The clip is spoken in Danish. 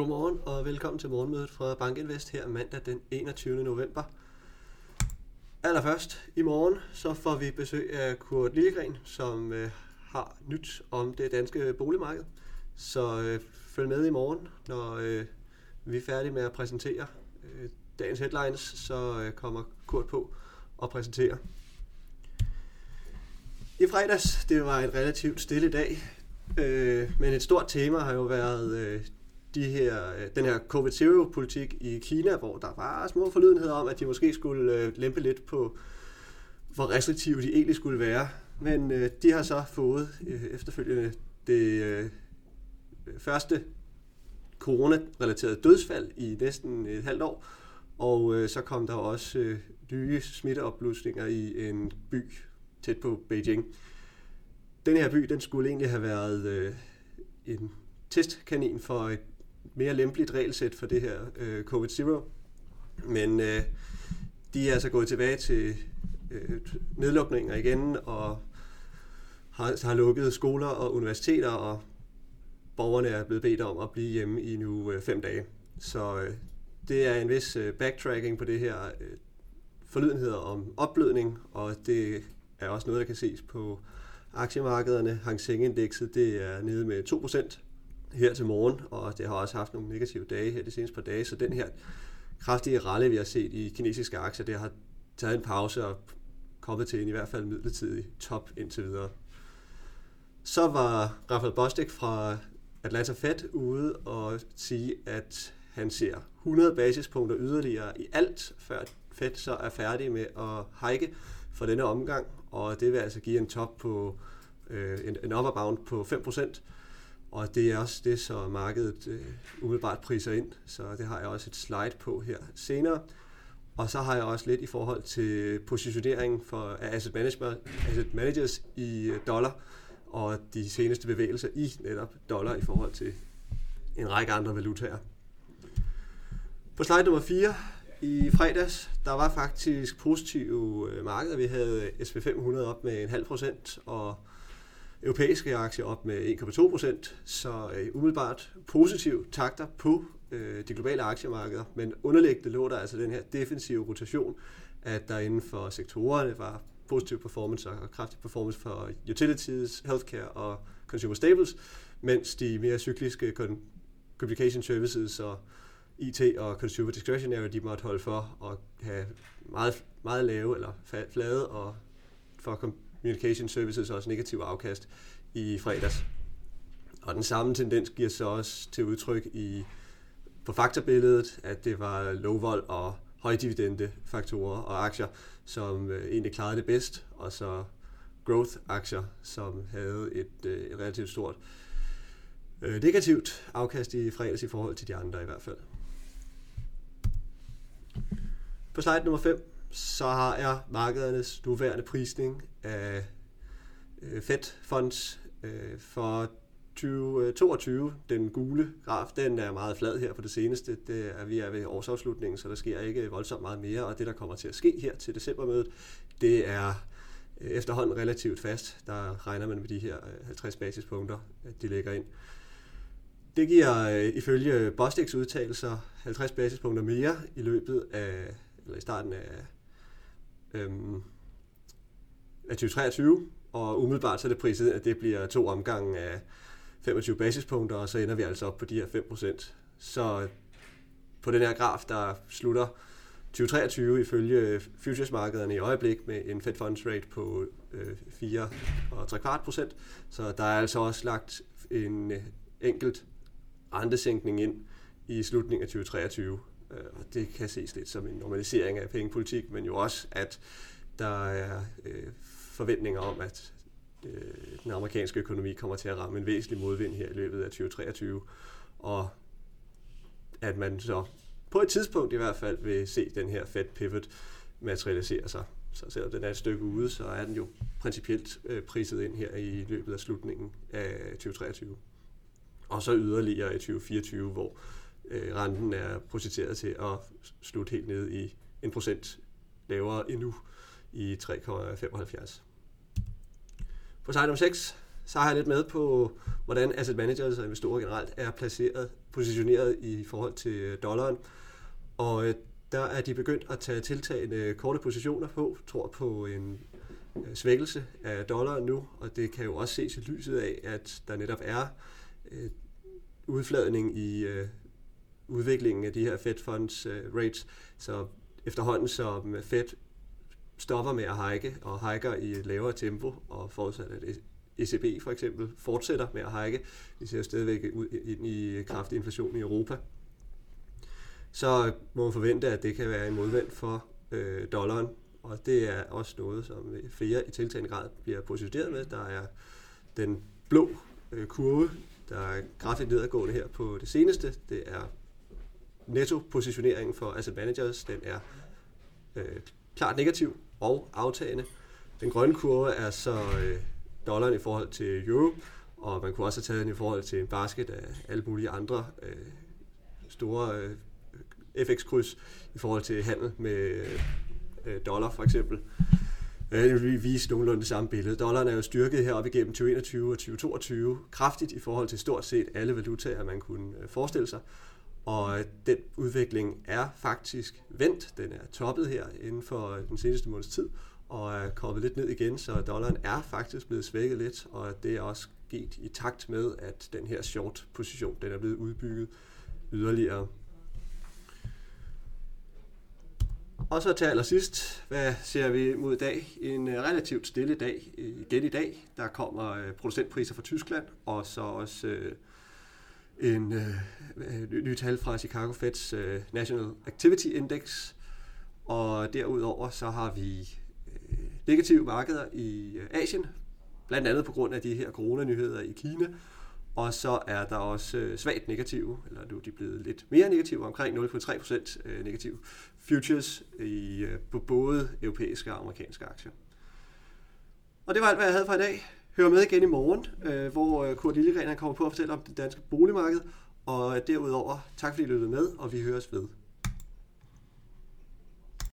Godmorgen og velkommen til morgenmødet fra Bankinvest her mandag den 21. november. Allerførst i morgen så får vi besøg af Kurt Lillegren, som øh, har nyt om det danske boligmarked. Så øh, følg med i morgen, når øh, vi er færdige med at præsentere øh, dagens headlines, så øh, kommer Kurt på og præsenterer. I fredags, det var en relativt stille dag, øh, men et stort tema har jo været øh, de her, øh, den her COVID-0-politik i Kina, hvor der var små forlydenheder om, at de måske skulle øh, lempe lidt på, hvor restriktive de egentlig skulle være. Men øh, de har så fået øh, efterfølgende det øh, første corona-relaterede dødsfald i næsten et halvt år, og øh, så kom der også øh, nye smitteopblusninger i en by tæt på Beijing. Den her by, den skulle egentlig have været øh, en testkanin for et mere lempeligt regelsæt for det her øh, COVID-0. Men øh, de er altså gået tilbage til øh, nedlukninger igen og har, har lukket skoler og universiteter, og borgerne er blevet bedt om at blive hjemme i nu øh, fem dage. Så øh, det er en vis øh, backtracking på det her øh, forlydenheder om opblødning, og det er også noget, der kan ses på aktiemarkederne. Hang Seng-indekset det er nede med 2% her til morgen, og det har også haft nogle negative dage her de seneste par dage, så den her kraftige ralle, vi har set i kinesiske aktier, det har taget en pause og kommet til en i hvert fald midlertidig top indtil videre. Så var Rafael Bostic fra Atlanta Fed ude og sige, at han ser 100 basispunkter yderligere i alt, før Fed så er færdig med at hike for denne omgang, og det vil altså give en top på øh, en, en upper bound på 5%, og det er også det, som markedet øh, umiddelbart priser ind, så det har jeg også et slide på her senere. Og så har jeg også lidt i forhold til positionering for asset, management, asset managers i øh, dollar, og de seneste bevægelser i netop dollar i forhold til en række andre valutaer. På slide nummer 4 i fredags, der var faktisk positive øh, markeder. Vi havde S&P 500 op med en halv procent, og europæiske aktier op med 1,2 procent, så øh, umiddelbart positive takter på øh, de globale aktiemarkeder, men underliggende lå der altså den her defensive rotation, at der inden for sektorerne var positiv performance og kraftig performance for utilities, healthcare og consumer staples, mens de mere cykliske communication services og IT og consumer discretionary, de måtte holde for at have meget, meget lave eller flade og for communication services også negativ afkast i fredags. Og den samme tendens giver sig også til udtryk i på faktorbilledet, at det var lavvold og højdividende faktorer og aktier, som øh, egentlig klarede det bedst, og så growth-aktier, som havde et, øh, et relativt stort øh, negativt afkast i fredags i forhold til de andre i hvert fald. På slide nummer 5, så har jeg markedernes nuværende prisning af øh, Fed Funds øh, for 2022. Øh, den gule graf, den er meget flad her på det seneste. Det er, vi er ved årsafslutningen, så der sker ikke voldsomt meget mere, og det, der kommer til at ske her til decembermødet, det er øh, efterhånden relativt fast. Der regner man med de her øh, 50 basispunkter, at de lægger ind. Det giver øh, ifølge Bostiks udtalelser 50 basispunkter mere i løbet af, eller i starten af øhm, af 2023, og umiddelbart så er det priset, at det bliver to omgange af 25 basispunkter, og så ender vi altså op på de her 5%. Så på den her graf, der slutter 2023 ifølge futuresmarkederne i øjeblik med en Fed Funds Rate på øh, 4,3 procent. Så der er altså også lagt en øh, enkelt rentesænkning ind i slutningen af 2023. Øh, og det kan ses lidt som en normalisering af pengepolitik, men jo også, at der er øh, forventninger om, at øh, den amerikanske økonomi kommer til at ramme en væsentlig modvind her i løbet af 2023, og at man så på et tidspunkt i hvert fald vil se den her Fed pivot materialisere sig. Så selvom den er et stykke ude, så er den jo principielt øh, priset ind her i løbet af slutningen af 2023. Og så yderligere i 2024, hvor øh, renten er projiceret til at slutte helt ned i en procent lavere endnu i 3,75. På side 6, så har jeg lidt med på, hvordan asset managers og investorer generelt er placeret, positioneret i forhold til øh, dollaren. Og øh, der er de begyndt at tage tiltagende korte positioner på, tror på en øh, svækkelse af dollaren nu, og det kan jo også ses i lyset af, at der netop er øh, udfladning i udviklingen af de her Fed funds øh, rates. Så efterhånden som Fed stopper med at hike og hiker i et lavere tempo, og forudsat at ECB for eksempel fortsætter med at hike, vi ser stadigvæk ud ind i kraftig inflation i Europa, så må man forvente, at det kan være en modvendt for øh, dollaren, og det er også noget, som øh, flere i tiltagende grad bliver positioneret med. Der er den blå øh, kurve, der er kraftigt nedadgående her på det seneste. Det er netto-positioneringen for asset managers. Den er øh, klart negativ og aftagende. Den grønne kurve er så øh, dollaren i forhold til euro, og man kunne også have taget den i forhold til en basket af alle mulige andre øh, store øh, FX-kryds i forhold til handel med øh, dollar for eksempel. Øh, det vil vise nogenlunde det samme billede. Dollaren er jo styrket heroppe igennem 2021 og 2022 kraftigt i forhold til stort set alle valutaer, man kunne øh, forestille sig. Og den udvikling er faktisk vendt. Den er toppet her inden for øh, den seneste måneds tid, og er kommet lidt ned igen, så dollaren er faktisk blevet svækket lidt, og det er også sket i takt med, at den her short position den er blevet udbygget yderligere. Og så til allersidst, hvad ser vi mod i dag? En øh, relativt stille dag igen i dag. Der kommer øh, producentpriser fra Tyskland, og så også øh, en øh, øh ny tal fra Chicago Feds øh, National Activity Index. Og derudover så har vi øh, negative markeder i øh, Asien, blandt andet på grund af de her coronanyheder i Kina. Og så er der også øh, svagt negative, eller nu er de blevet lidt mere negative, omkring 0,3% øh, negative futures i, øh, på både europæiske og amerikanske aktier. Og det var alt, hvad jeg havde for i dag. Hør med igen i morgen, øh, hvor øh, Kurt Lillegren kommer på at fortælle om det danske boligmarked. Og derudover, tak fordi I lyttede med, og vi høres ved.